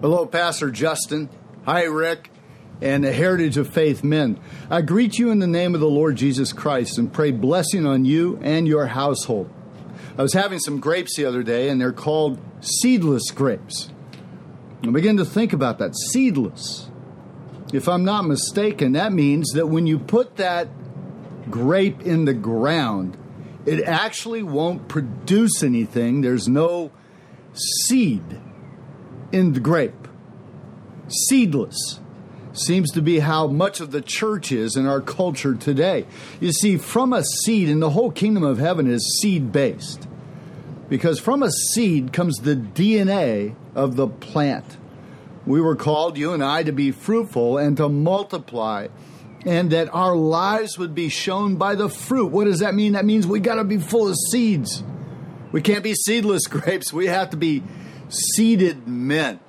Hello, Pastor Justin. Hi, Rick, and the Heritage of Faith men. I greet you in the name of the Lord Jesus Christ and pray blessing on you and your household. I was having some grapes the other day, and they're called seedless grapes. I begin to think about that seedless. If I'm not mistaken, that means that when you put that grape in the ground, it actually won't produce anything. There's no seed in the grape. Seedless seems to be how much of the church is in our culture today. You see, from a seed, and the whole kingdom of heaven is seed based. Because from a seed comes the DNA of the plant. We were called, you and I, to be fruitful and to multiply, and that our lives would be shown by the fruit. What does that mean? That means we got to be full of seeds. We can't be seedless grapes. We have to be seeded mint.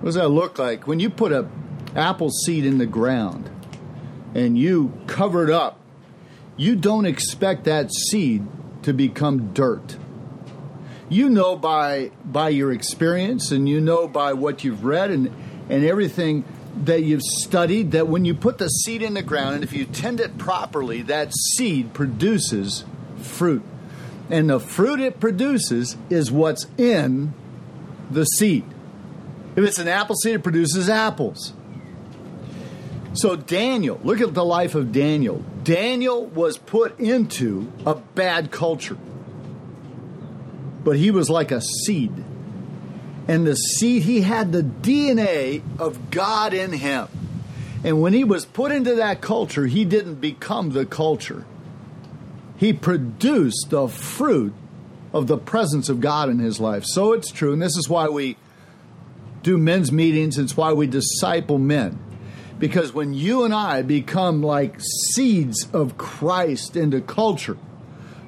What does that look like? When you put a apple seed in the ground and you cover it up, you don't expect that seed to become dirt. You know by by your experience and you know by what you've read and, and everything that you've studied that when you put the seed in the ground and if you tend it properly, that seed produces fruit. And the fruit it produces is what's in the seed. If it's an apple seed, it produces apples. So, Daniel, look at the life of Daniel. Daniel was put into a bad culture, but he was like a seed. And the seed, he had the DNA of God in him. And when he was put into that culture, he didn't become the culture. He produced the fruit of the presence of God in his life. So it's true, and this is why we do men's meetings, it's why we disciple men. Because when you and I become like seeds of Christ into culture,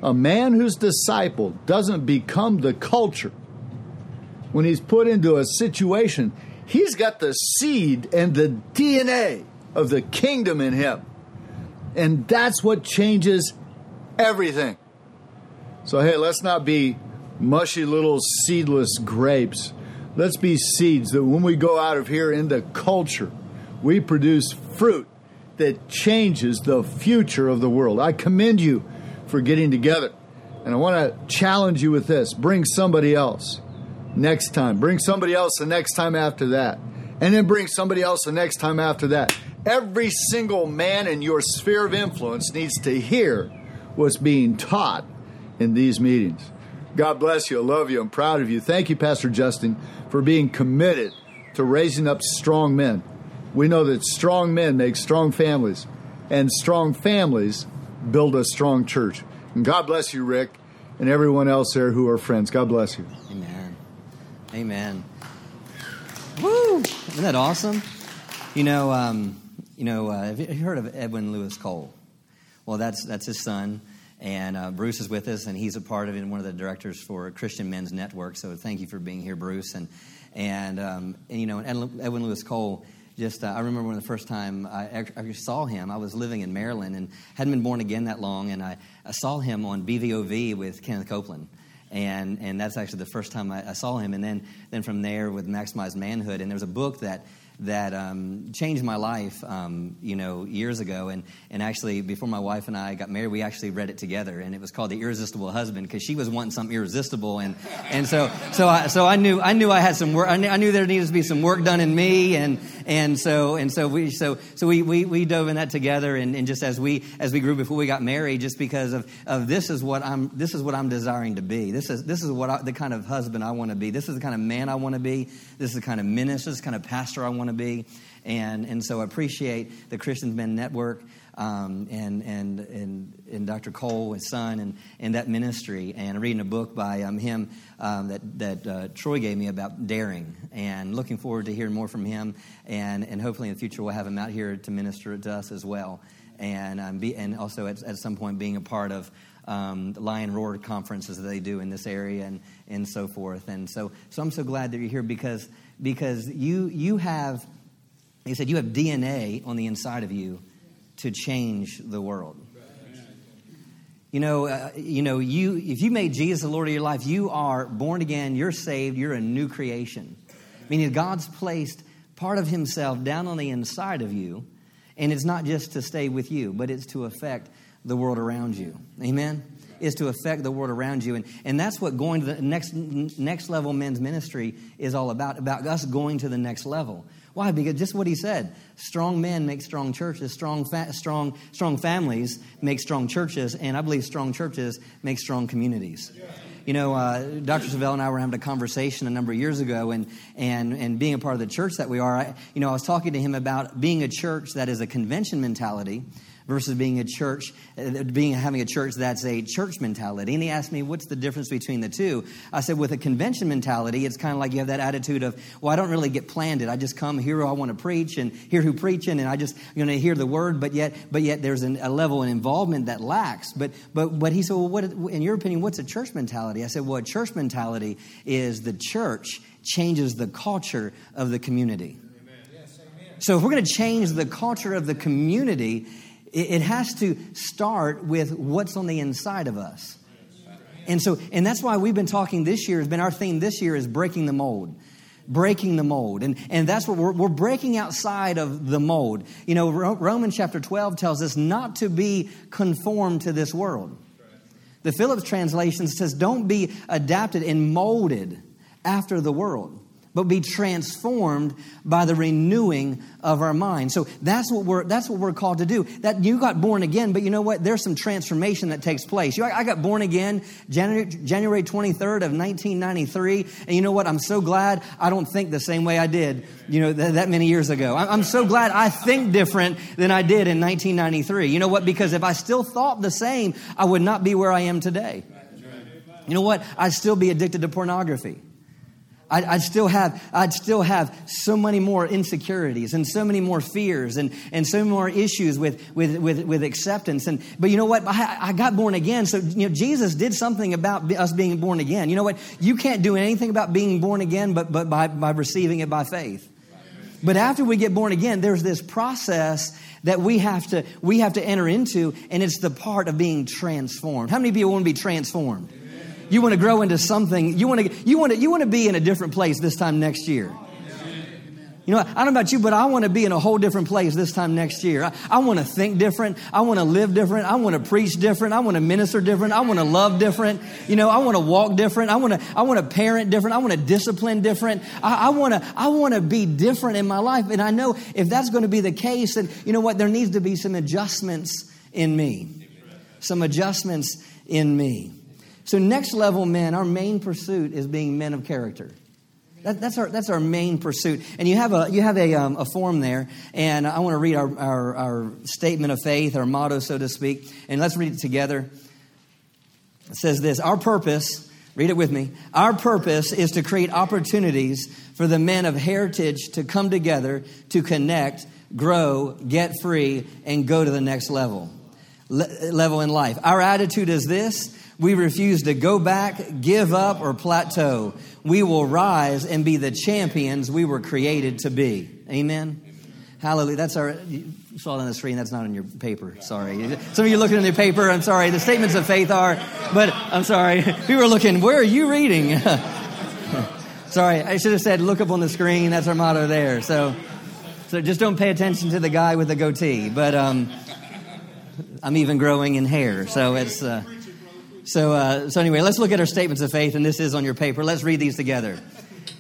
a man who's discipled doesn't become the culture. When he's put into a situation, he's got the seed and the DNA of the kingdom in him. And that's what changes everything. So, hey, let's not be mushy little seedless grapes. Let's be seeds that when we go out of here into culture, we produce fruit that changes the future of the world. I commend you for getting together. And I want to challenge you with this bring somebody else next time. Bring somebody else the next time after that. And then bring somebody else the next time after that. Every single man in your sphere of influence needs to hear what's being taught in these meetings. God bless you. I love you. I'm proud of you. Thank you, Pastor Justin, for being committed to raising up strong men. We know that strong men make strong families, and strong families build a strong church. And God bless you, Rick, and everyone else there who are friends. God bless you. Amen. Amen. Woo! Isn't that awesome? You know, um, you know, uh, have you heard of Edwin Louis Cole? Well, that's that's his son, and uh, Bruce is with us, and he's a part of it, and one of the directors for Christian Men's Network. So, thank you for being here, Bruce. And and, um, and you know, Edwin Louis Cole just uh, I remember when the first time I, I, saw him, I was living in Maryland and hadn't been born again that long, and I, I saw him on BVOV with Kenneth Copeland. And, and that's actually the first time I, I, saw him. And then, then from there with Maximized Manhood. And there was a book that that um, changed my life, um, you know, years ago. And, and actually, before my wife and I got married, we actually read it together, and it was called The Irresistible Husband because she was wanting something irresistible, and and so so I so I knew I knew I had some work. I knew, I knew there needed to be some work done in me, and and so and so we so so we we, we dove in that together, and, and just as we as we grew before we got married, just because of of this is what I'm this is what I'm desiring to be. This is this is what I, the kind of husband I want to be. This is the kind of man I want to be. This is the kind of minister, this kind of pastor I want to be. And, and so I appreciate the Christian Men Network um, and, and, and, and Dr. Cole, his son, and, and that ministry. And reading a book by um, him um, that, that uh, Troy gave me about daring. And looking forward to hearing more from him. And, and hopefully in the future we'll have him out here to minister to us as well. And, um, be, and also at, at some point being a part of um, Lion Roar conferences that they do in this area and, and so forth. And so, so I'm so glad that you're here because, because you, you have – he said, You have DNA on the inside of you to change the world. You know, uh, you know, you if you made Jesus the Lord of your life, you are born again, you're saved, you're a new creation. Meaning God's placed part of Himself down on the inside of you, and it's not just to stay with you, but it's to affect the world around you. Amen? Is to affect the world around you. And, and that's what going to the next, next level men's ministry is all about, about us going to the next level. Why? Because just what he said strong men make strong churches, strong, fa- strong, strong families make strong churches, and I believe strong churches make strong communities. You know, uh, Dr. Savelle and I were having a conversation a number of years ago, and, and, and being a part of the church that we are, I, you know, I was talking to him about being a church that is a convention mentality versus being a church, uh, being having a church that's a church mentality. And he asked me, what's the difference between the two? I said, with a convention mentality, it's kind of like you have that attitude of, well, I don't really get planned it. I just come here, I want to preach, and hear who preaching, and I just you know hear the word. But yet, but yet, there's an, a level of involvement that lacks. But but but he said, well, what in your opinion, what's a church mentality? I said, well, a church mentality is the church changes the culture of the community. So if we're going to change the culture of the community, it has to start with what's on the inside of us. And so, and that's why we've been talking this year, has been our theme this year is breaking the mold. Breaking the mold. And, and that's what we're, we're breaking outside of the mold. You know, Romans chapter 12 tells us not to be conformed to this world. The Phillips translation says, don't be adapted and molded after the world but be transformed by the renewing of our mind. So that's what we're that's what we're called to do. That you got born again, but you know what? There's some transformation that takes place. You, I got born again January, January 23rd of 1993, and you know what? I'm so glad I don't think the same way I did, you know, th- that many years ago. I'm so glad I think different than I did in 1993. You know what? Because if I still thought the same, I would not be where I am today. You know what? I'd still be addicted to pornography. I'd, I'd, still have, I'd still have so many more insecurities and so many more fears and, and so many more issues with, with, with, with acceptance. And, but you know what? I, I got born again. So, you know, Jesus did something about us being born again. You know what? You can't do anything about being born again but, but by, by receiving it by faith. But after we get born again, there's this process that we have to, we have to enter into, and it's the part of being transformed. How many people want to be transformed? You want to grow into something. You want to, you want to, you want to be in a different place this time next year. You know, I don't know about you, but I want to be in a whole different place this time next year. I, I, want to think different. I want to live different. I want to preach different. I want to minister different. I want to love different. You know, I want to walk different. I want to, I want to parent different. I want to discipline different. I, I want to, I want to be different in my life. And I know if that's going to be the case, then you know what? There needs to be some adjustments in me. Some adjustments in me. So, next level men, our main pursuit is being men of character. That, that's, our, that's our main pursuit. And you have a, you have a, um, a form there, and I want to read our, our, our statement of faith, our motto, so to speak, and let's read it together. It says this Our purpose, read it with me, our purpose is to create opportunities for the men of heritage to come together, to connect, grow, get free, and go to the next level. Le- level in life. Our attitude is this we refuse to go back, give up, or plateau. We will rise and be the champions we were created to be. Amen. Hallelujah. That's our, you saw it on the screen. That's not on your paper. Sorry. Some of you looking in your paper. I'm sorry. The statements of faith are, but I'm sorry. We were looking, where are you reading? sorry. I should have said, look up on the screen. That's our motto there. So, so just don't pay attention to the guy with the goatee. But, um, I'm even growing in hair. So it's, uh, so, uh, so anyway, let's look at our statements of faith, and this is on your paper. Let's read these together.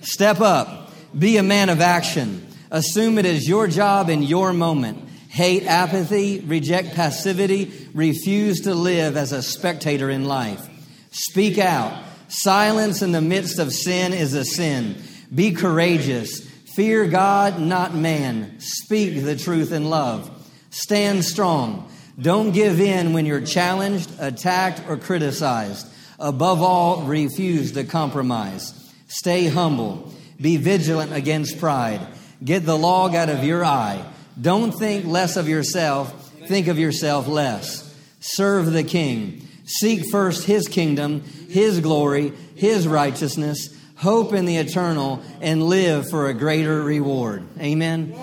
Step up. Be a man of action. Assume it is your job in your moment. Hate apathy, reject passivity, refuse to live as a spectator in life. Speak out. Silence in the midst of sin is a sin. Be courageous. Fear God, not man. Speak the truth in love. Stand strong. Don't give in when you're challenged, attacked, or criticized. Above all, refuse to compromise. Stay humble. Be vigilant against pride. Get the log out of your eye. Don't think less of yourself. Think of yourself less. Serve the king. Seek first his kingdom, his glory, his righteousness. Hope in the eternal and live for a greater reward. Amen.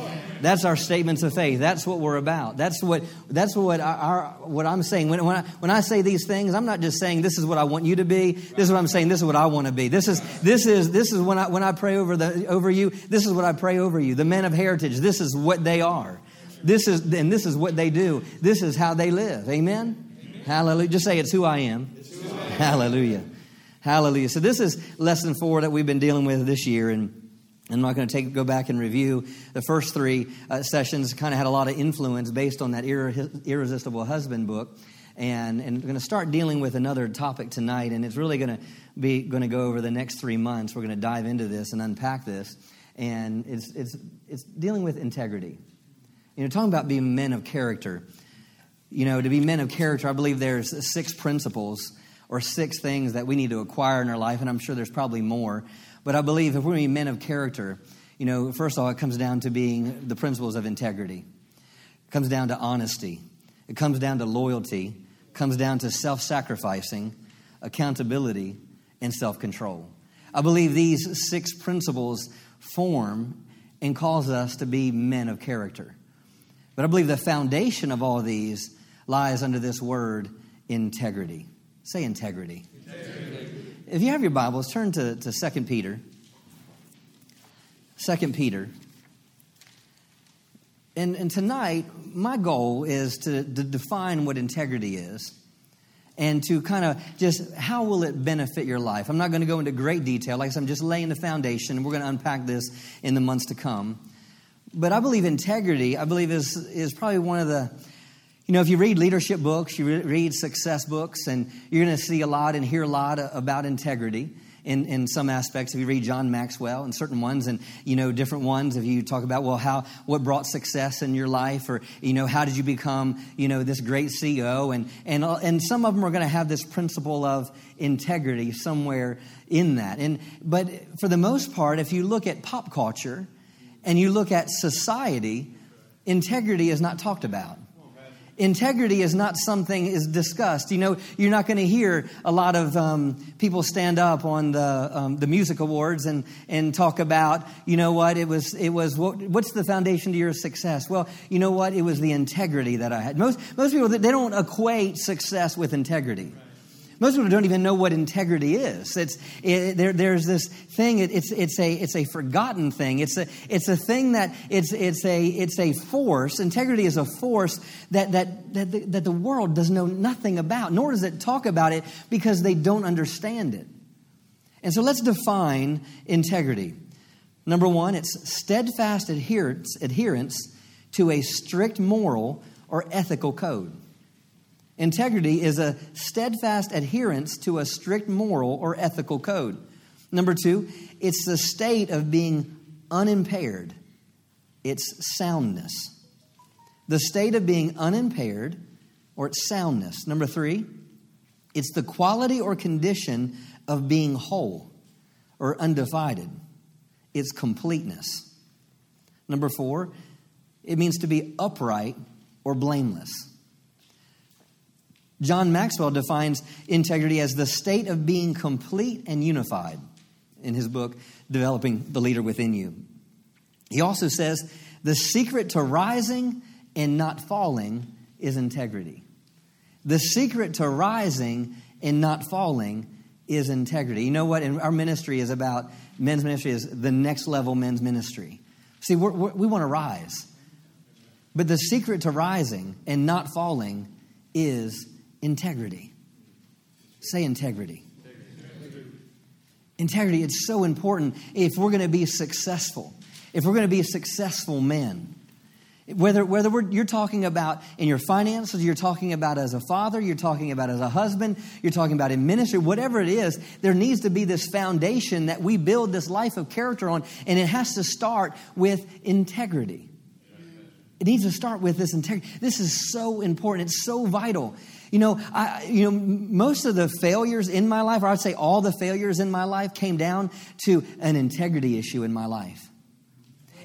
That's our statements of faith. That's what we're about. That's what, that's what, our, what I'm saying. When, when, I, when I say these things, I'm not just saying this is what I want you to be. This is what I'm saying. This is what I want to be. This is, this is, this is when I, when I pray over, the, over you. This is what I pray over you. The men of heritage, this is what they are. This is, and this is what they do. This is how they live. Amen? Amen. Hallelujah. Just say it's who I am. Who I am. Hallelujah. Hallelujah. So this is lesson four that we've been dealing with this year. And I'm not going to take, go back and review the first three uh, sessions. Kind of had a lot of influence based on that Irre- Irresistible Husband book, and and going to start dealing with another topic tonight. And it's really going to be going to go over the next three months. We're going to dive into this and unpack this, and it's it's it's dealing with integrity. You know, talking about being men of character. You know, to be men of character, I believe there's six principles or six things that we need to acquire in our life, and I'm sure there's probably more. But I believe if we're going to be men of character, you know, first of all, it comes down to being the principles of integrity. It comes down to honesty. It comes down to loyalty. It comes down to self sacrificing, accountability, and self control. I believe these six principles form and cause us to be men of character. But I believe the foundation of all these lies under this word integrity. Say integrity. integrity. If you have your Bibles, turn to, to 2 Peter. 2 Peter. And, and tonight, my goal is to, to define what integrity is and to kind of just how will it benefit your life. I'm not going to go into great detail. Like I said, I'm just laying the foundation, and we're going to unpack this in the months to come. But I believe integrity, I believe, is, is probably one of the you know, if you read leadership books, you read success books, and you're going to see a lot and hear a lot about integrity in, in some aspects. If you read John Maxwell and certain ones, and you know different ones, if you talk about well, how what brought success in your life, or you know how did you become you know this great CEO, and and uh, and some of them are going to have this principle of integrity somewhere in that. And but for the most part, if you look at pop culture and you look at society, integrity is not talked about integrity is not something is discussed. You know, you're not going to hear a lot of um, people stand up on the um, the music awards and and talk about, you know what, it was it was what, what's the foundation to your success? Well, you know what, it was the integrity that I had. Most most people they don't equate success with integrity. Most people don't even know what integrity is. It's, it, there, there's this thing, it, it's, it's, a, it's a forgotten thing. It's a, it's a thing that it's, it's, a, it's a force. Integrity is a force that, that, that, the, that the world does know nothing about, nor does it talk about it because they don't understand it. And so let's define integrity. Number one, it's steadfast adherence, adherence to a strict moral or ethical code. Integrity is a steadfast adherence to a strict moral or ethical code. Number two, it's the state of being unimpaired, it's soundness. The state of being unimpaired or it's soundness. Number three, it's the quality or condition of being whole or undivided, it's completeness. Number four, it means to be upright or blameless. John Maxwell defines integrity as the state of being complete and unified in his book, Developing the Leader Within You. He also says the secret to rising and not falling is integrity. The secret to rising and not falling is integrity. You know what? Our ministry is about men's ministry is the next level men's ministry. See, we're, we're, we want to rise. But the secret to rising and not falling is integrity. Say integrity. Integrity. it's so important if we're going to be successful, if we're going to be a successful men. Whether, whether you're talking about in your finances, you're talking about as a father, you're talking about as a husband, you're talking about in ministry, whatever it is, there needs to be this foundation that we build this life of character on, and it has to start with integrity. It needs to start with this integrity. This is so important. It's so vital. You know, I, you know, most of the failures in my life, or I'd say all the failures in my life, came down to an integrity issue in my life.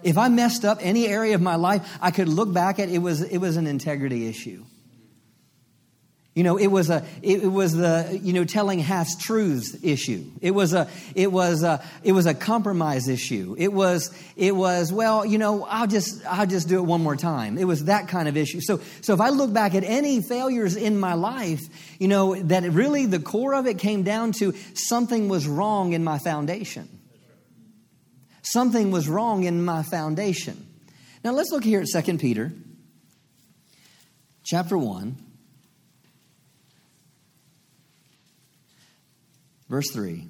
If I messed up any area of my life, I could look back at it was it was an integrity issue. You know, it was a, it, was the, you know, telling half truths issue. It was a, it was a, it was a compromise issue. It was, it was, well, you know, I'll just, I'll just do it one more time. It was that kind of issue. So, so if I look back at any failures in my life, you know, that really the core of it came down to something was wrong in my foundation. Something was wrong in my foundation. Now let's look here at Second Peter, chapter one. Verse 3.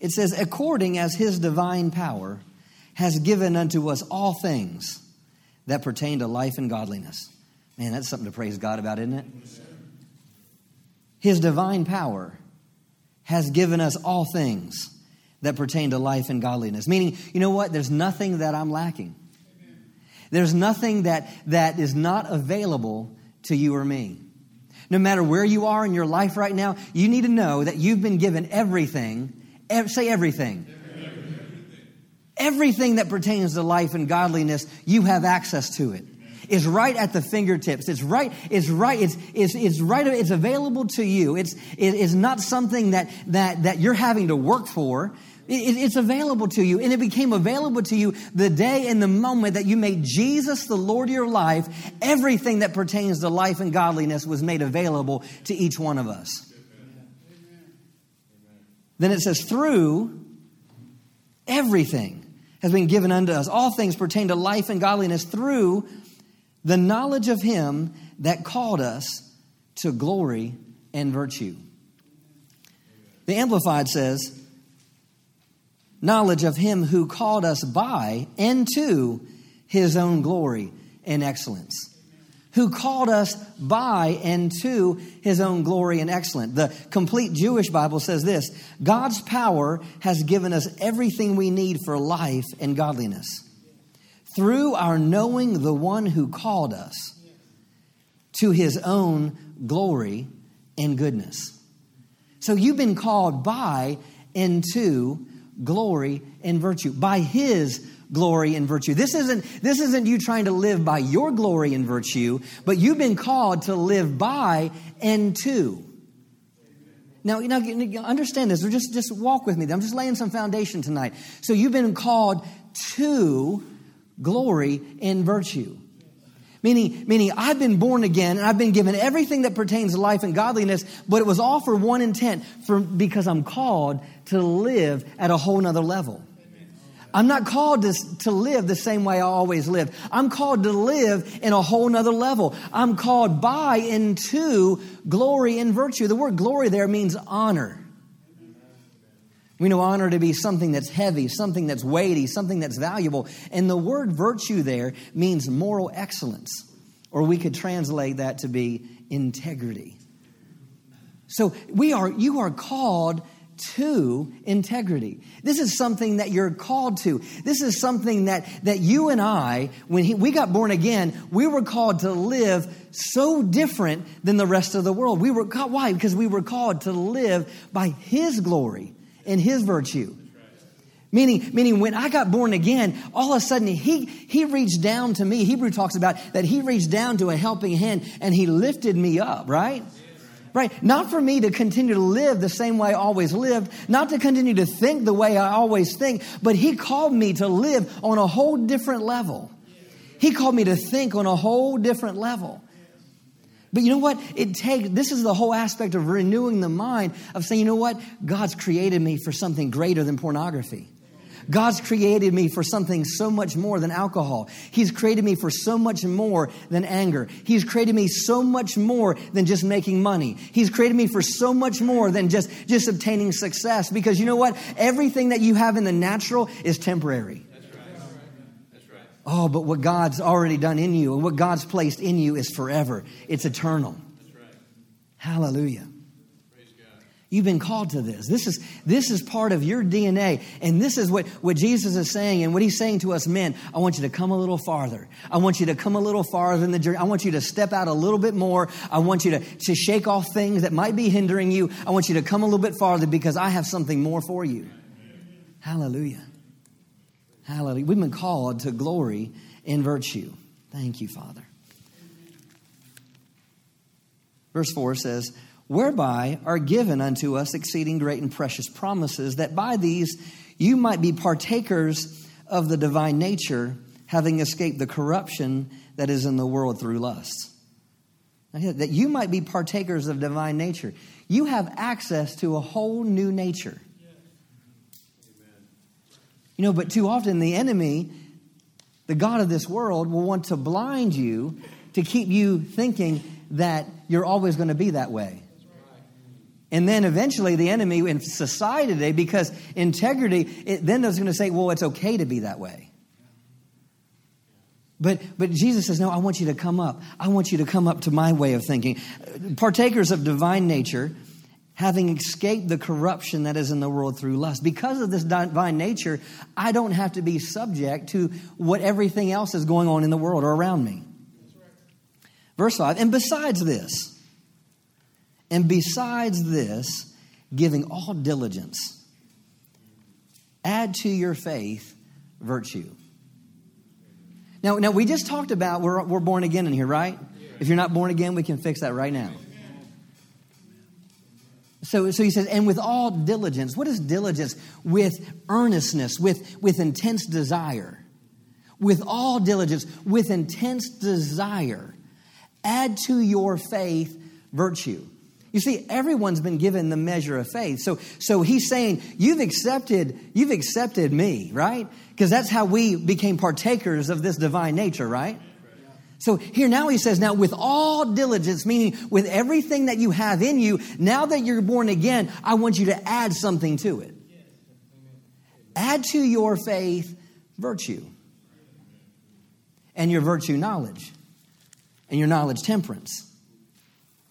It says, according as his divine power has given unto us all things that pertain to life and godliness. Man, that's something to praise God about, isn't it? His divine power has given us all things that pertain to life and godliness. Meaning, you know what? There's nothing that I'm lacking. There's nothing that, that is not available to you or me. No matter where you are in your life right now, you need to know that you've been given everything. Ev- say everything. everything. Everything that pertains to life and godliness, you have access to it. It's right at the fingertips. It's right. It's right. It's, it's, it's right. It's available to you. It's, it, it's not something that, that, that you're having to work for. It, it's available to you. And it became available to you the day and the moment that you made Jesus the Lord of your life. Everything that pertains to life and godliness was made available to each one of us. Then it says, through everything has been given unto us. All things pertain to life and godliness through the knowledge of Him that called us to glory and virtue. The Amplified says, knowledge of him who called us by and to his own glory and excellence. Who called us by and to his own glory and excellence. The complete Jewish Bible says this God's power has given us everything we need for life and godliness through our knowing the one who called us to his own glory and goodness. So you've been called by and to glory and virtue, by his glory and virtue. This isn't, this isn't you trying to live by your glory and virtue, but you've been called to live by and to. Now, you know, understand this. Just, just walk with me. I'm just laying some foundation tonight. So you've been called to glory and virtue. Meaning, meaning I've been born again and I've been given everything that pertains to life and godliness, but it was all for one intent, for, because I'm called to live at a whole nother level. I'm not called to, to live the same way I always lived. I'm called to live in a whole nother level. I'm called by into glory and virtue. The word glory there means honor. We know honor to be something that's heavy, something that's weighty, something that's valuable. And the word virtue there means moral excellence, or we could translate that to be integrity. So we are, you are called to integrity. This is something that you're called to. This is something that, that you and I, when he, we got born again, we were called to live so different than the rest of the world. We were why? Because we were called to live by His glory in his virtue. Meaning, meaning when I got born again, all of a sudden he, he reached down to me. Hebrew talks about that he reached down to a helping hand and he lifted me up, right? Right. Not for me to continue to live the same way I always lived, not to continue to think the way I always think, but he called me to live on a whole different level. He called me to think on a whole different level. But you know what? It takes, this is the whole aspect of renewing the mind of saying, you know what? God's created me for something greater than pornography. God's created me for something so much more than alcohol. He's created me for so much more than anger. He's created me so much more than just making money. He's created me for so much more than just, just obtaining success. Because you know what? Everything that you have in the natural is temporary. Oh, but what God's already done in you and what God's placed in you is forever. It's eternal. Right. Hallelujah. You've been called to this. This is, this is part of your DNA. And this is what, what Jesus is saying and what he's saying to us men. I want you to come a little farther. I want you to come a little farther in the journey. I want you to step out a little bit more. I want you to, to shake off things that might be hindering you. I want you to come a little bit farther because I have something more for you. Hallelujah. Hallelujah. We've been called to glory in virtue. Thank you, Father. Verse 4 says, Whereby are given unto us exceeding great and precious promises, that by these you might be partakers of the divine nature, having escaped the corruption that is in the world through lusts. That you might be partakers of divine nature. You have access to a whole new nature. You know, but too often the enemy, the God of this world, will want to blind you to keep you thinking that you're always going to be that way. And then eventually the enemy in society today, because integrity, it, then is going to say, well, it's okay to be that way. But, but Jesus says, no, I want you to come up. I want you to come up to my way of thinking. Partakers of divine nature, having escaped the corruption that is in the world through lust. Because of this divine nature, I don't have to be subject to what everything else is going on in the world or around me. Verse 5 And besides this, and besides this, giving all diligence, add to your faith virtue. Now, now we just talked about we're, we're born again in here, right? If you're not born again, we can fix that right now. So, so he says, and with all diligence. What is diligence? With earnestness, with, with intense desire. With all diligence, with intense desire. Add to your faith virtue. You see, everyone's been given the measure of faith. So, so he's saying, you've accepted, you've accepted me, right? Because that's how we became partakers of this divine nature, right? So here now he says, now with all diligence, meaning with everything that you have in you, now that you're born again, I want you to add something to it. Add to your faith virtue, and your virtue knowledge, and your knowledge temperance.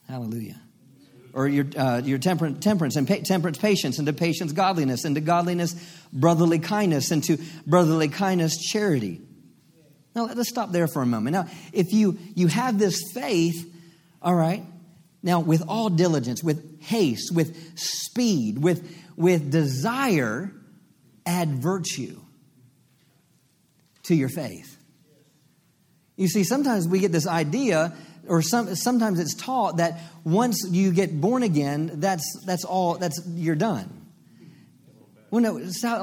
Hallelujah. Or your, uh, your temperance, temperance and pa- temperance patience, and to patience godliness, and to godliness brotherly kindness, and to brotherly kindness charity now, let's stop there for a moment. Now, if you, you have this faith, all right, now with all diligence, with haste, with speed, with, with desire, add virtue to your faith. You see, sometimes we get this idea, or some, sometimes it's taught that once you get born again, that's, that's all, that's, you're done. Well, no,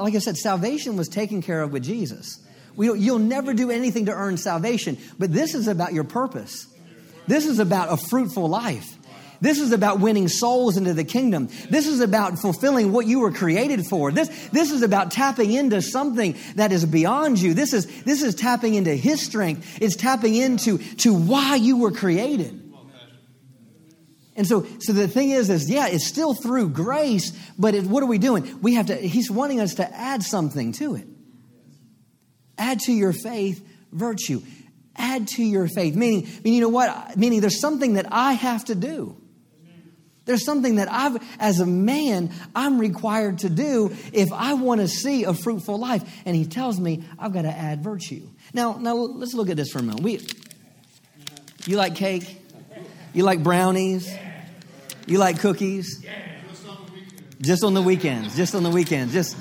like I said, salvation was taken care of with Jesus. You'll never do anything to earn salvation, but this is about your purpose. This is about a fruitful life. This is about winning souls into the kingdom. This is about fulfilling what you were created for. This, this is about tapping into something that is beyond you. This is, this is tapping into His strength. It's tapping into to why you were created. And so, so the thing is, is yeah, it's still through grace, but it, what are we doing? We have to, He's wanting us to add something to it. Add to your faith virtue. Add to your faith. Meaning, meaning, you know what? Meaning there's something that I have to do. There's something that I've, as a man, I'm required to do if I want to see a fruitful life. And he tells me I've got to add virtue. Now, now let's look at this for a moment. We, you like cake? You like brownies? You like cookies? Just on the weekends. Just on the weekends. Just,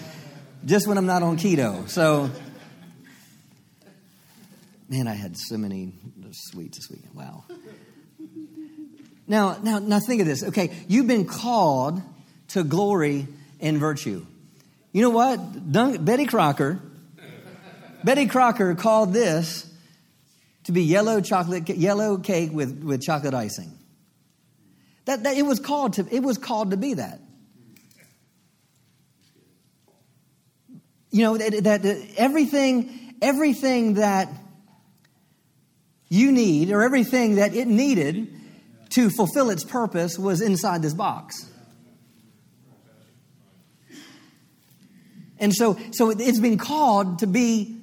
just when I'm not on keto. So Man, I had so many sweets this weekend. Wow. Now, now, now think of this. Okay, you've been called to glory and virtue. You know what? Betty Crocker, Betty Crocker called this to be yellow chocolate, yellow cake with, with chocolate icing. That, that it was called to it was called to be that. You know that, that, that everything everything that you need, or everything that it needed to fulfill its purpose, was inside this box. And so, so it's been called to be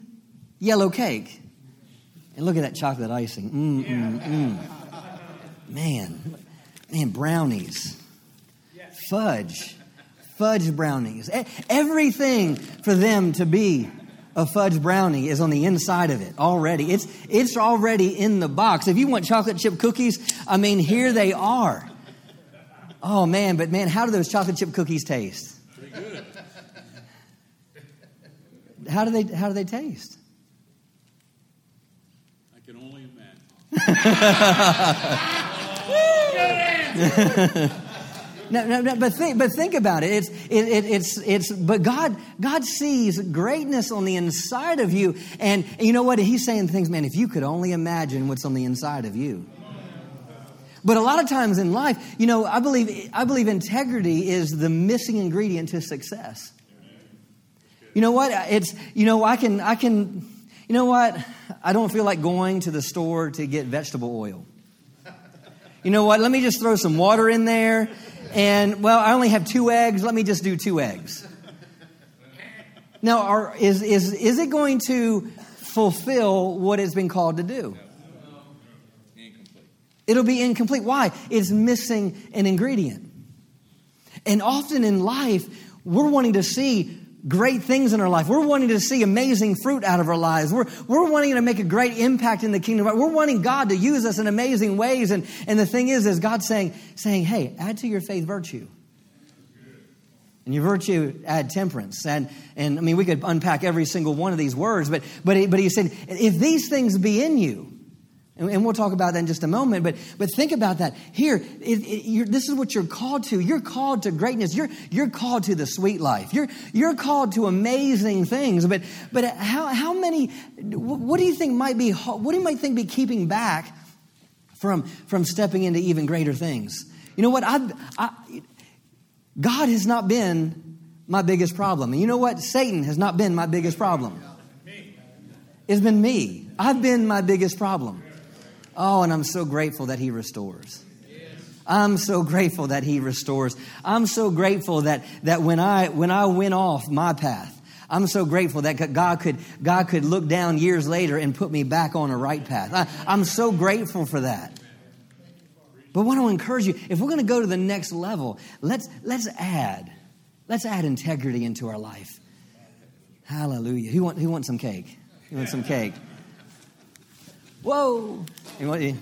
yellow cake. And look at that chocolate icing. Mm, mm, mm. Man, man, brownies, fudge, fudge brownies. Everything for them to be a fudge brownie is on the inside of it already. It's, it's already in the box. If you want chocolate chip cookies, I mean, here they are. Oh man, but man, how do those chocolate chip cookies taste? Pretty good. How do they how do they taste? I can only imagine. No, no, no, but think, but think about it. It's, it, it, it's, it's, but God, God sees greatness on the inside of you. And you know what? He's saying things, man, if you could only imagine what's on the inside of you. But a lot of times in life, you know, I believe, I believe integrity is the missing ingredient to success. You know what? It's, you know, I can, I can, you know what? I don't feel like going to the store to get vegetable oil. You know what? Let me just throw some water in there and well, I only have two eggs. Let me just do two eggs. Now, are, is, is, is it going to fulfill what it's been called to do? It'll be incomplete. Why? It's missing an ingredient. And often in life, we're wanting to see great things in our life. We're wanting to see amazing fruit out of our lives. We're, we're wanting to make a great impact in the kingdom. We're wanting God to use us in amazing ways. And, and the thing is, is God saying, saying, hey, add to your faith virtue. And your virtue, add temperance. And, and I mean, we could unpack every single one of these words, but, but, he, but he said, if these things be in you, and, we'll talk about that in just a moment. But, but think about that. Here, it, it, this is what you're called to. You're called to greatness. You're, you're called to the sweet life. You're, you're called to amazing things. But, but how, how many, what do you think might be, what do you might think be keeping back from, from stepping into even greater things? You know what? I've, I, God has not been my biggest problem. And you know what? Satan has not been my biggest problem. It's been me. I've been my biggest problem. Oh, and I'm so grateful that He restores. I'm so grateful that He restores. I'm so grateful that, that when, I, when I went off my path, I'm so grateful that God could, God could look down years later and put me back on a right path. I, I'm so grateful for that. But I want to encourage you if we're going to go to the next level, let's, let's add. Let's add integrity into our life. Hallelujah. Who, want, who wants some cake? Who wants some cake? Whoa. You want, you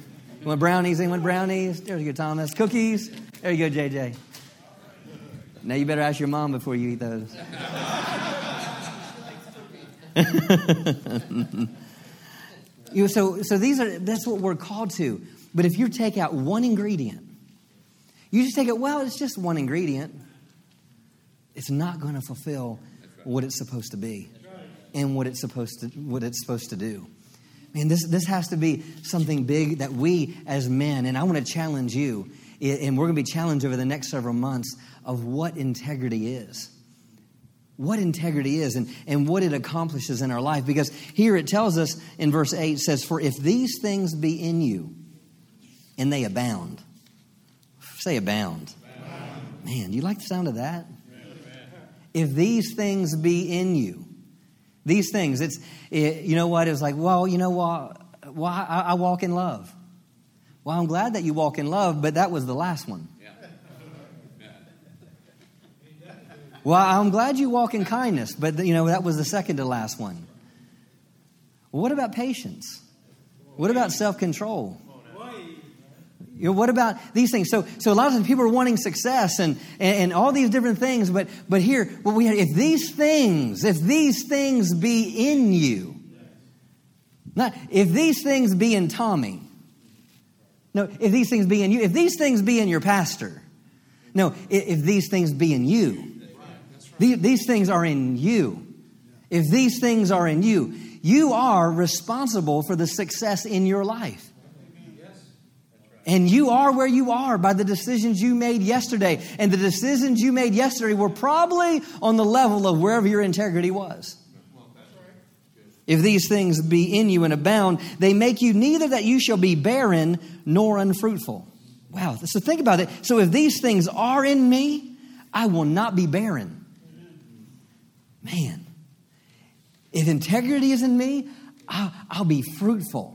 want brownies? Anyone brownies? There you go, Thomas. Cookies? There you go, JJ. Now you better ask your mom before you eat those. you, so, so these are that's what we're called to. But if you take out one ingredient, you just take it. Well, it's just one ingredient. It's not going to fulfill what it's supposed to be, and what it's supposed to what it's supposed to do. Man, this, this has to be something big that we as men, and I want to challenge you, and we're going to be challenged over the next several months of what integrity is. What integrity is and, and what it accomplishes in our life. Because here it tells us in verse 8 says, For if these things be in you and they abound, say abound. abound. Man, do you like the sound of that? If these things be in you, these things, it's, it, you know what? It's like, well, you know what? Well, I, I, walk in love. Well, I'm glad that you walk in love, but that was the last one. Well, I'm glad you walk in kindness, but you know that was the second to last one. What about patience? What about self-control? You know, what about these things? So, so a lot of times people are wanting success and, and, and, all these different things, but, but here, what we have, if these things, if these things be in you, not if these things be in Tommy, no, if these things be in you, if these things be in your pastor, no, if, if these things be in you, these, these things are in you. If these things are in you, you are responsible for the success in your life. And you are where you are by the decisions you made yesterday. And the decisions you made yesterday were probably on the level of wherever your integrity was. If these things be in you and abound, they make you neither that you shall be barren nor unfruitful. Wow. So think about it. So if these things are in me, I will not be barren. Man, if integrity is in me, I'll, I'll be fruitful.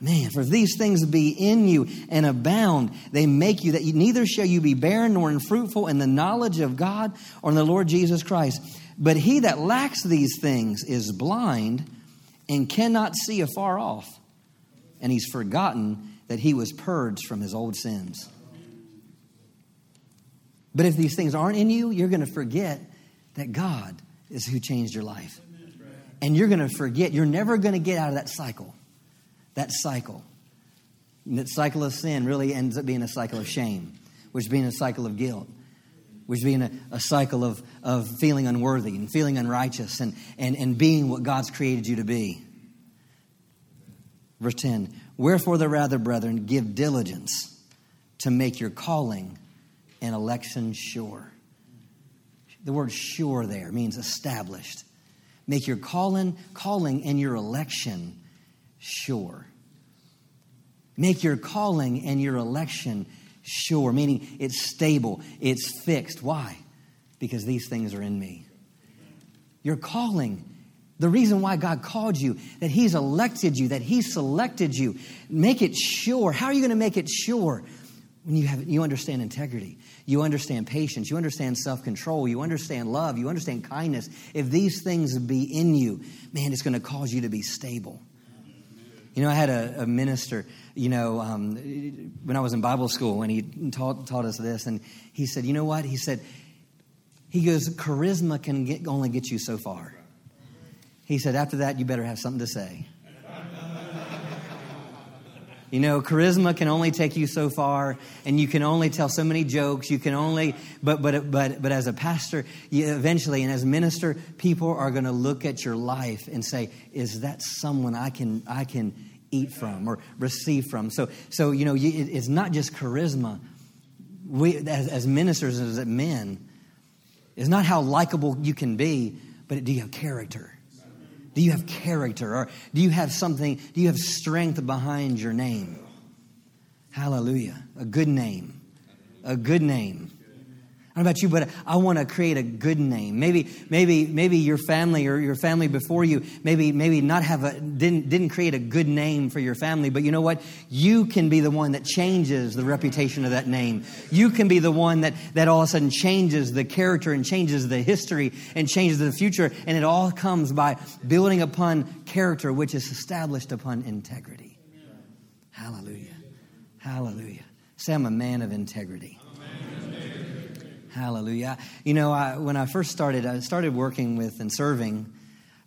Man, for these things be in you and abound, they make you that you, neither shall you be barren nor unfruitful in the knowledge of God or in the Lord Jesus Christ. But he that lacks these things is blind and cannot see afar off, and he's forgotten that he was purged from his old sins. But if these things aren't in you, you're going to forget that God is who changed your life. And you're going to forget, you're never going to get out of that cycle that cycle And that cycle of sin really ends up being a cycle of shame, which being a cycle of guilt, which being a, a cycle of, of feeling unworthy and feeling unrighteous and, and, and being what God's created you to be. Verse 10 Wherefore, the rather, brethren, give diligence to make your calling and election sure. The word sure there means established. Make your calling, calling and your election sure. Make your calling and your election sure, meaning it's stable, it's fixed. Why? Because these things are in me. Your calling, the reason why God called you, that He's elected you, that He selected you, make it sure. How are you going to make it sure? When you, have, you understand integrity, you understand patience, you understand self control, you understand love, you understand kindness. If these things be in you, man, it's going to cause you to be stable. You know, I had a, a minister, you know, um, when I was in Bible school, and he taught, taught us this, and he said, You know what? He said, He goes, charisma can get, only get you so far. He said, After that, you better have something to say. You know, charisma can only take you so far, and you can only tell so many jokes. You can only, but but but but as a pastor, you, eventually, and as minister, people are going to look at your life and say, "Is that someone I can I can eat from or receive from?" So so you know, it's not just charisma. We as, as ministers as men, it's not how likable you can be, but do you have character? Do you have character? Or do you have something, do you have strength behind your name? Hallelujah. A good name. A good name. I don't know about you, but I want to create a good name. Maybe, maybe, maybe your family or your family before you, maybe, maybe not have a didn't didn't create a good name for your family. But you know what? You can be the one that changes the reputation of that name. You can be the one that that all of a sudden changes the character and changes the history and changes the future. And it all comes by building upon character, which is established upon integrity. Hallelujah. Hallelujah. Say, I'm a man of integrity. Hallelujah. You know, I, when I first started, I started working with and serving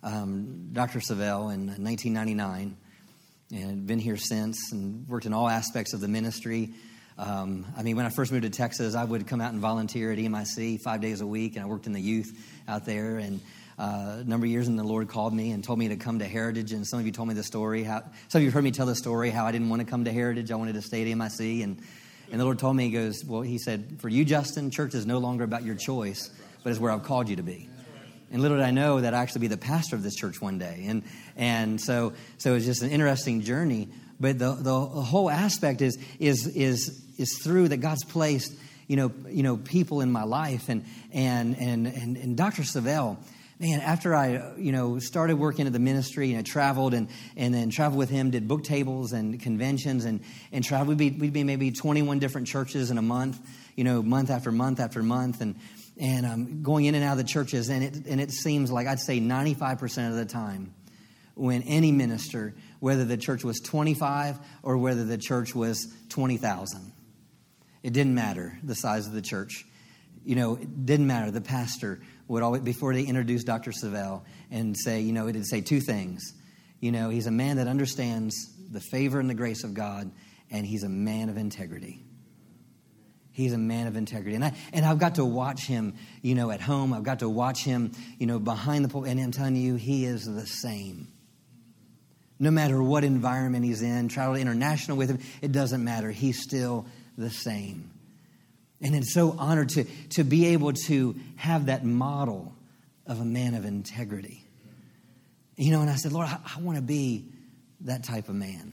um, Dr. Savelle in 1999 and been here since and worked in all aspects of the ministry. Um, I mean, when I first moved to Texas, I would come out and volunteer at EMIC five days a week, and I worked in the youth out there. And uh, a number of years, and the Lord called me and told me to come to Heritage. And some of you told me the story. How some of you heard me tell the story how I didn't want to come to Heritage. I wanted to stay at EMIC, and and the Lord told me, He goes, Well, He said, For you, Justin, church is no longer about your choice, but is where I've called you to be. And little did I know that I'd actually be the pastor of this church one day. And, and so, so it's just an interesting journey. But the, the whole aspect is, is, is, is through that God's placed, you know, you know, people in my life. And, and, and, and, and Dr. Savelle, man, after I, you know, started working at the ministry and I traveled and, and then traveled with him, did book tables and conventions and, and traveled, we'd be, we'd be maybe 21 different churches in a month, you know, month after month after month and, and um, going in and out of the churches. And it, and it seems like I'd say 95% of the time when any minister, whether the church was 25 or whether the church was 20,000, it didn't matter the size of the church. You know, it didn't matter. The pastor would always, before they introduced Dr. Savelle, and say, you know, it'd say two things. You know, he's a man that understands the favor and the grace of God, and he's a man of integrity. He's a man of integrity. And, I, and I've got to watch him, you know, at home. I've got to watch him, you know, behind the pulpit. And I'm telling you, he is the same. No matter what environment he's in, travel international with him, it doesn't matter. He's still the same. And it's so honored to, to be able to have that model of a man of integrity. You know, and I said, Lord, I, I want to be that type of man.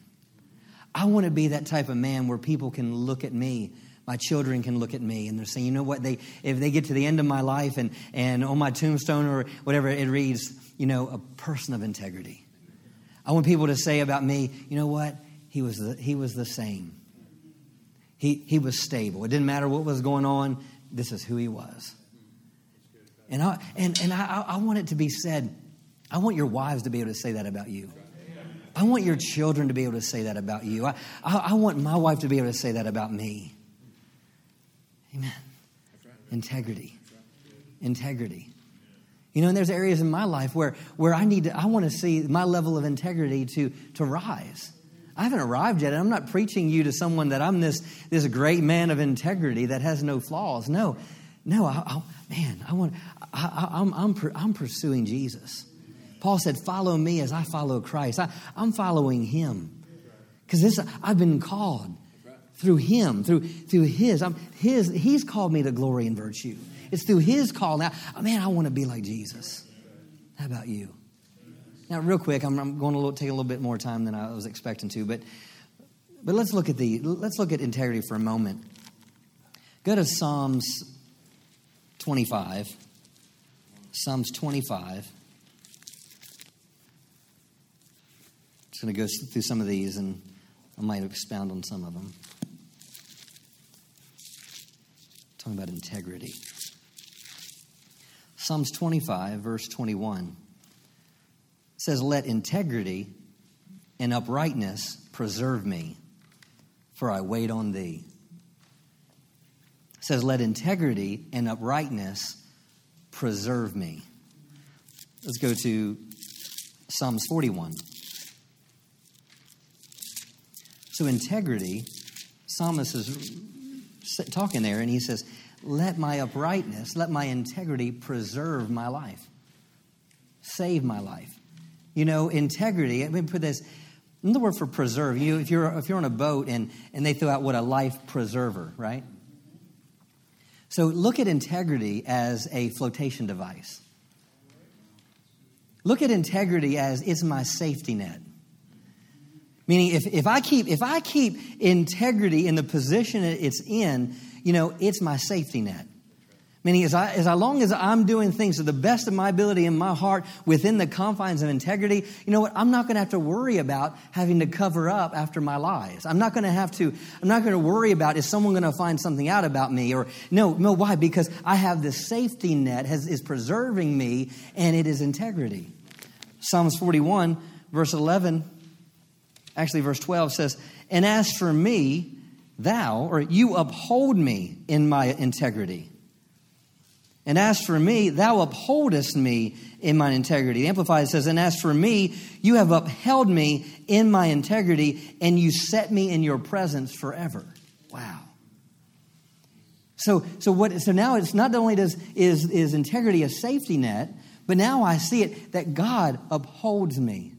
I want to be that type of man where people can look at me. My children can look at me and they're saying, you know what, they if they get to the end of my life and, and on my tombstone or whatever it reads, you know, a person of integrity. I want people to say about me, you know what? He was the, he was the same. He, he was stable. It didn't matter what was going on, this is who he was. And I, and, and I, I want it to be said, I want your wives to be able to say that about you. I want your children to be able to say that about you. I, I, I want my wife to be able to say that about me. Amen. Integrity. Integrity. You know, and there's areas in my life where, where I need to, I want to see my level of integrity to, to rise. I haven't arrived yet. And I'm not preaching you to someone that I'm this, this great man of integrity that has no flaws. No, no, I, I, man, I want, I, I'm, I'm, I'm pursuing Jesus. Paul said, Follow me as I follow Christ. I, I'm following him. Because this I've been called through him, through through his. I'm his he's called me to glory and virtue. It's through his call. Now, man, I want to be like Jesus. How about you? Now, real quick, I'm, I'm going to little, take a little bit more time than I was expecting to, but but let's look at the let's look at integrity for a moment. Go to Psalms 25. Psalms 25. just going to go through some of these and I might expound on some of them. Talking about integrity. Psalms 25, verse 21 says, Let integrity and uprightness preserve me, for I wait on thee. It says, Let integrity and uprightness preserve me. Let's go to Psalms 41. So, integrity, Psalmist is talking there, and he says, Let my uprightness, let my integrity preserve my life, save my life. You know, integrity, let me put this. The word for preserve, you if you're if you're on a boat and, and they throw out what a life preserver, right? So look at integrity as a flotation device. Look at integrity as it's my safety net. Meaning, if, if, I keep, if I keep integrity in the position it's in, you know, it's my safety net. Meaning, as, I, as long as I'm doing things to the best of my ability in my heart within the confines of integrity, you know what? I'm not going to have to worry about having to cover up after my lies. I'm not going to have to, I'm not going to worry about is someone going to find something out about me or no, no, why? Because I have this safety net has, is preserving me and it is integrity. Psalms 41, verse 11 actually, verse 12 says, And as for me, thou, or you uphold me in my integrity. And as for me, thou upholdest me in my integrity. The Amplified says, And as for me, you have upheld me in my integrity, and you set me in your presence forever. Wow. So, so, what, so now it's not only does is, is integrity a safety net, but now I see it that God upholds me.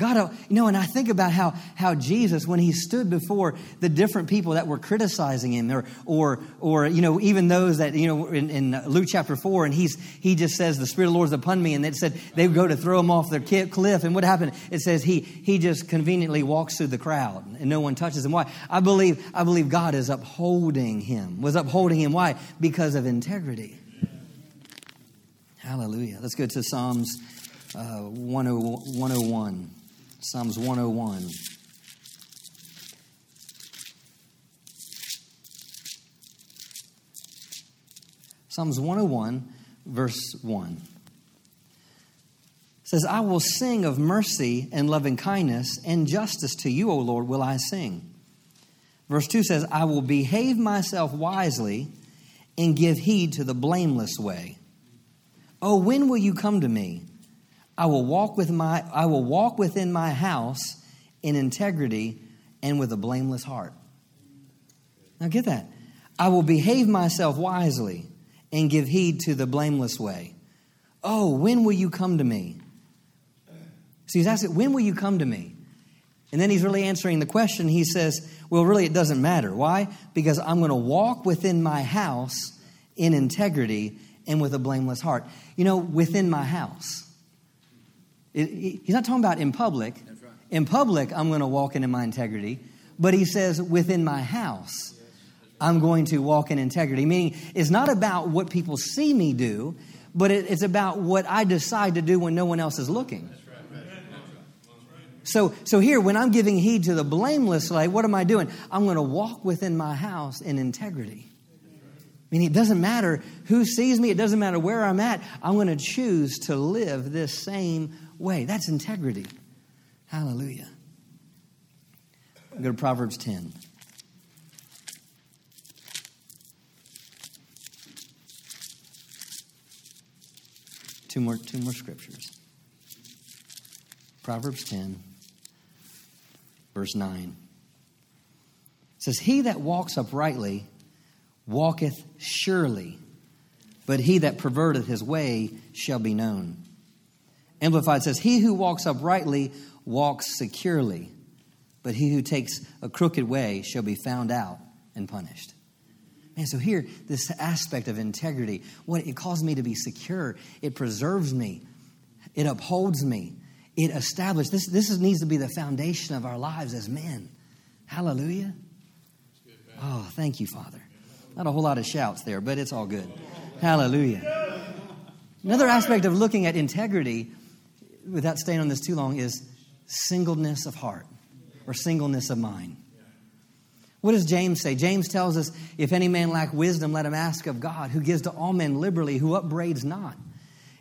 God, uh, you know, and I think about how, how Jesus, when he stood before the different people that were criticizing him, or, or, or you know, even those that, you know, in, in Luke chapter 4, and he's, he just says, The Spirit of the Lord is upon me, and it said they would go to throw him off their cliff. And what happened? It says he, he just conveniently walks through the crowd, and no one touches him. Why? I believe, I believe God is upholding him, was upholding him. Why? Because of integrity. Hallelujah. Let's go to Psalms uh, 101. Psalms 101. Psalms 101, verse 1 says, I will sing of mercy and loving kindness and justice to you, O Lord, will I sing. Verse 2 says, I will behave myself wisely and give heed to the blameless way. Oh, when will you come to me? I will walk with my I will walk within my house in integrity and with a blameless heart. Now get that. I will behave myself wisely and give heed to the blameless way. Oh, when will you come to me? So he's asking, when will you come to me? And then he's really answering the question. He says, Well, really, it doesn't matter. Why? Because I'm going to walk within my house in integrity and with a blameless heart. You know, within my house. He's not talking about in public. Right. In public, I'm going to walk in my integrity. But he says, within my house, I'm going to walk in integrity. Meaning, it's not about what people see me do, but it's about what I decide to do when no one else is looking. So, so here, when I'm giving heed to the blameless, like, what am I doing? I'm going to walk within my house in integrity. I mean, it doesn't matter who sees me, it doesn't matter where I'm at. I'm going to choose to live this same way. That's integrity. Hallelujah. Go to Proverbs 10. Two more, two more scriptures. Proverbs 10. verse 9. It says, He that walks uprightly walketh surely, but he that perverteth his way shall be known. Amplified says, He who walks uprightly walks securely, but he who takes a crooked way shall be found out and punished. And so here, this aspect of integrity, what it calls me to be secure, it preserves me, it upholds me, it establishes. This, this needs to be the foundation of our lives as men. Hallelujah. Oh, thank you, Father. Not a whole lot of shouts there, but it's all good. Hallelujah. Another aspect of looking at integrity, without staying on this too long, is singleness of heart or singleness of mind. What does James say? James tells us if any man lack wisdom, let him ask of God, who gives to all men liberally, who upbraids not.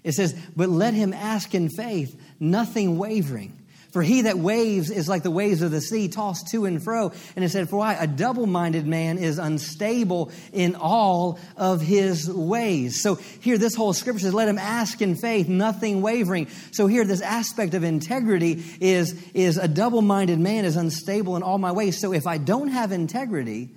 It says, but let him ask in faith, nothing wavering. For he that waves is like the waves of the sea, tossed to and fro. And it said, For why? A double minded man is unstable in all of his ways. So here, this whole scripture says, Let him ask in faith, nothing wavering. So here, this aspect of integrity is, is a double minded man is unstable in all my ways. So if I don't have integrity,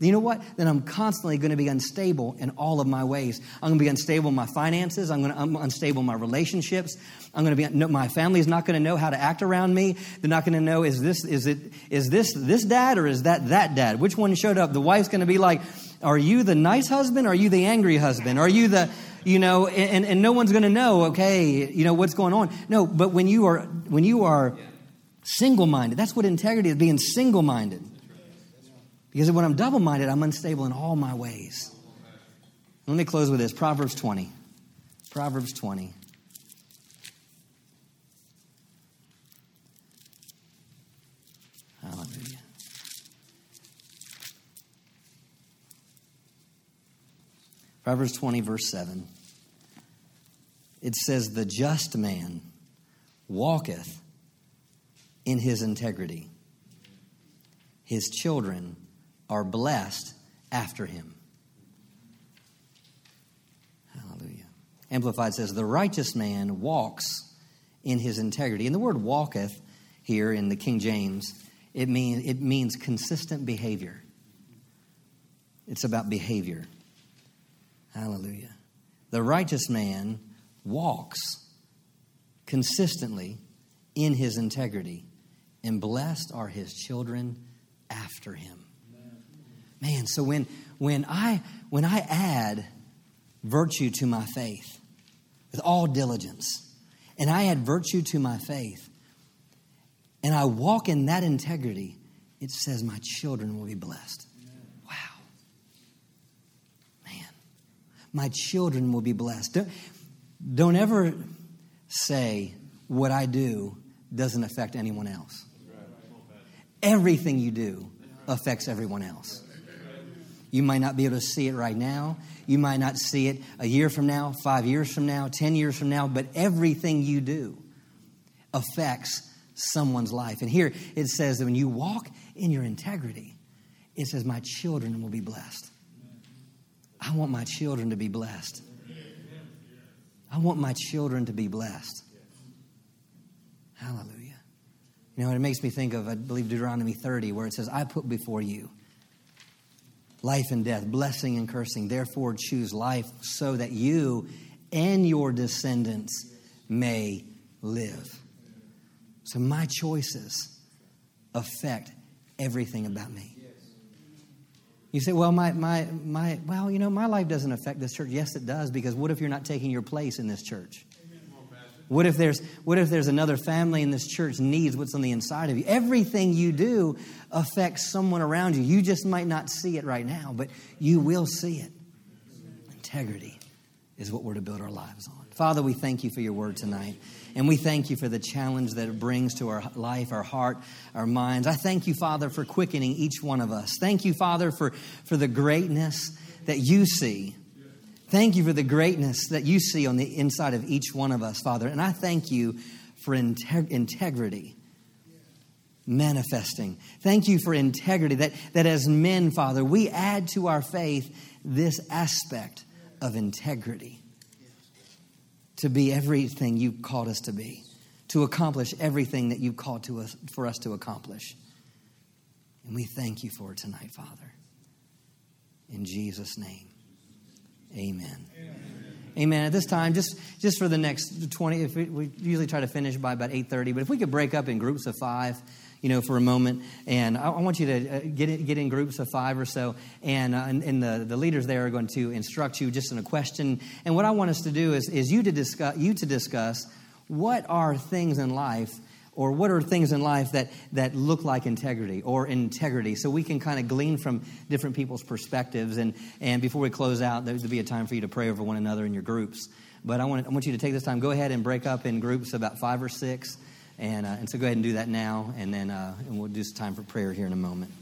you know what? Then I'm constantly going to be unstable in all of my ways. I'm going to be unstable in my finances. I'm going to I'm unstable in my relationships. I'm going to be no, my family's not going to know how to act around me. They're not going to know is this is it is this this dad or is that that dad? Which one showed up? The wife's going to be like, "Are you the nice husband? Are you the angry husband? Are you the you know?" And and no one's going to know. Okay, you know what's going on. No, but when you are when you are single minded, that's what integrity is. Being single minded. Because when I'm double minded, I'm unstable in all my ways. Let me close with this Proverbs 20. Proverbs 20. Hallelujah. Proverbs 20, verse 7. It says, The just man walketh in his integrity, his children are blessed after him. Hallelujah. Amplified says, The righteous man walks in his integrity. And the word walketh here in the King James, it, mean, it means consistent behavior. It's about behavior. Hallelujah. The righteous man walks consistently in his integrity, and blessed are his children after him. Man, so when when I when I add virtue to my faith with all diligence, and I add virtue to my faith, and I walk in that integrity, it says my children will be blessed. Wow. Man, my children will be blessed. Don't, don't ever say what I do doesn't affect anyone else. Everything you do affects everyone else. You might not be able to see it right now. You might not see it a year from now, five years from now, 10 years from now, but everything you do affects someone's life. And here it says that when you walk in your integrity, it says, My children will be blessed. I want my children to be blessed. I want my children to be blessed. Hallelujah. You know, it makes me think of, I believe, Deuteronomy 30, where it says, I put before you life and death, blessing and cursing. Therefore, choose life so that you and your descendants may live. So, my choices affect everything about me. You say, well, my, my, my, well, you know, my life doesn't affect this church. Yes, it does, because what if you're not taking your place in this church? What if there's what if there's another family in this church needs what's on the inside of you? Everything you do affects someone around you. You just might not see it right now, but you will see it. Integrity is what we're to build our lives on. Father, we thank you for your word tonight. And we thank you for the challenge that it brings to our life, our heart, our minds. I thank you, Father, for quickening each one of us. Thank you, Father, for, for the greatness that you see Thank you for the greatness that you see on the inside of each one of us, Father. And I thank you for integ- integrity manifesting. Thank you for integrity, that, that as men, Father, we add to our faith this aspect of integrity to be everything you called us to be, to accomplish everything that you called to us for us to accomplish. And we thank you for it tonight, Father. In Jesus' name, amen. Amen. At this time, just just for the next twenty, if we, we usually try to finish by about eight thirty, but if we could break up in groups of five, you know, for a moment, and I, I want you to uh, get in, get in groups of five or so, and uh, and, and, the, the leaders there are going to instruct you just in a question. And what I want us to do is is you to discuss you to discuss what are things in life or what are things in life that, that look like integrity or integrity? So we can kind of glean from different people's perspectives. And, and before we close out there'll be a time for you to pray over one another in your groups. But i want, I want you to take this time go ahead and break up in groups about five or six. And, uh, and so go ahead and do that now. And then uh, and we'll do some time for prayer here in a moment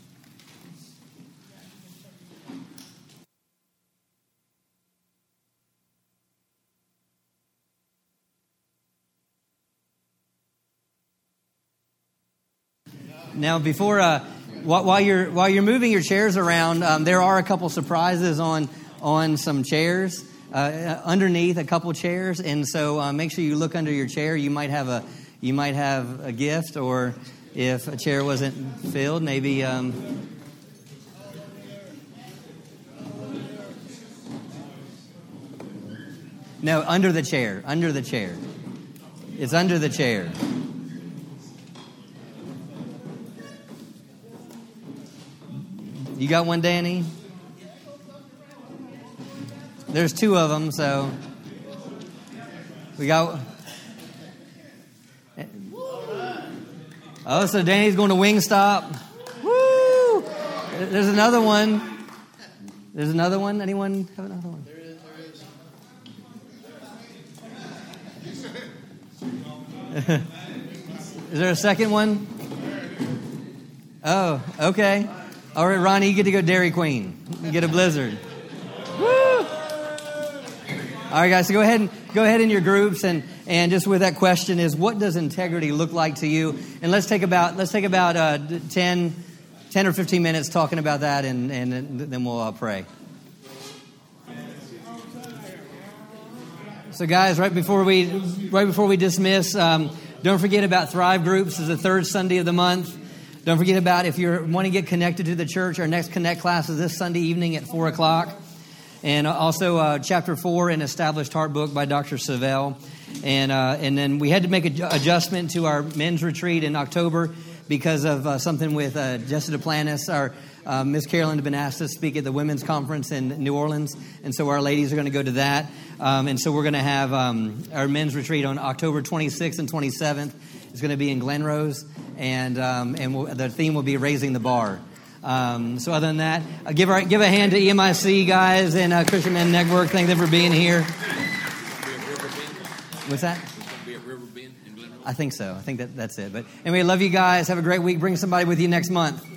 Now, before uh, while you're while you're moving your chairs around, um, there are a couple surprises on on some chairs uh, underneath a couple chairs, and so uh, make sure you look under your chair. You might have a you might have a gift, or if a chair wasn't filled, maybe. Um, no, under the chair. Under the chair. It's under the chair. You got one, Danny? There's two of them, so we got. Eh. Oh, so Danny's going to Wingstop. Woo! There's another one. There's another one. Anyone have another one? There is. There is. is there a second one? Oh, okay. All right, Ronnie, you get to go Dairy Queen. You get a blizzard. Woo! All right, guys. So go ahead and go ahead in your groups and and just with that question is what does integrity look like to you? And let's take about let's take about uh, 10, 10 or fifteen minutes talking about that, and and then we'll uh, pray. So, guys, right before we right before we dismiss, um, don't forget about Thrive Groups. is the third Sunday of the month. Don't forget about if you want to get connected to the church, our next Connect class is this Sunday evening at 4 o'clock. And also, uh, chapter 4 in Established Heart Book by Dr. Savelle. And, uh, and then we had to make an adjustment to our men's retreat in October because of uh, something with uh, Jessica Duplantis. Our uh, Miss Carolyn had been asked to speak at the women's conference in New Orleans, and so our ladies are going to go to that. Um, and so we're going to have um, our men's retreat on October 26th and 27th. It's going to be in Glen Rose and um, and we'll, the theme will be raising the bar. Um, so other than that, uh, give our, give a hand to EMIC guys and uh, Christian Men Network. Thank them for being here. What's that? I think so. I think that that's it. But anyway, love you guys. Have a great week. Bring somebody with you next month.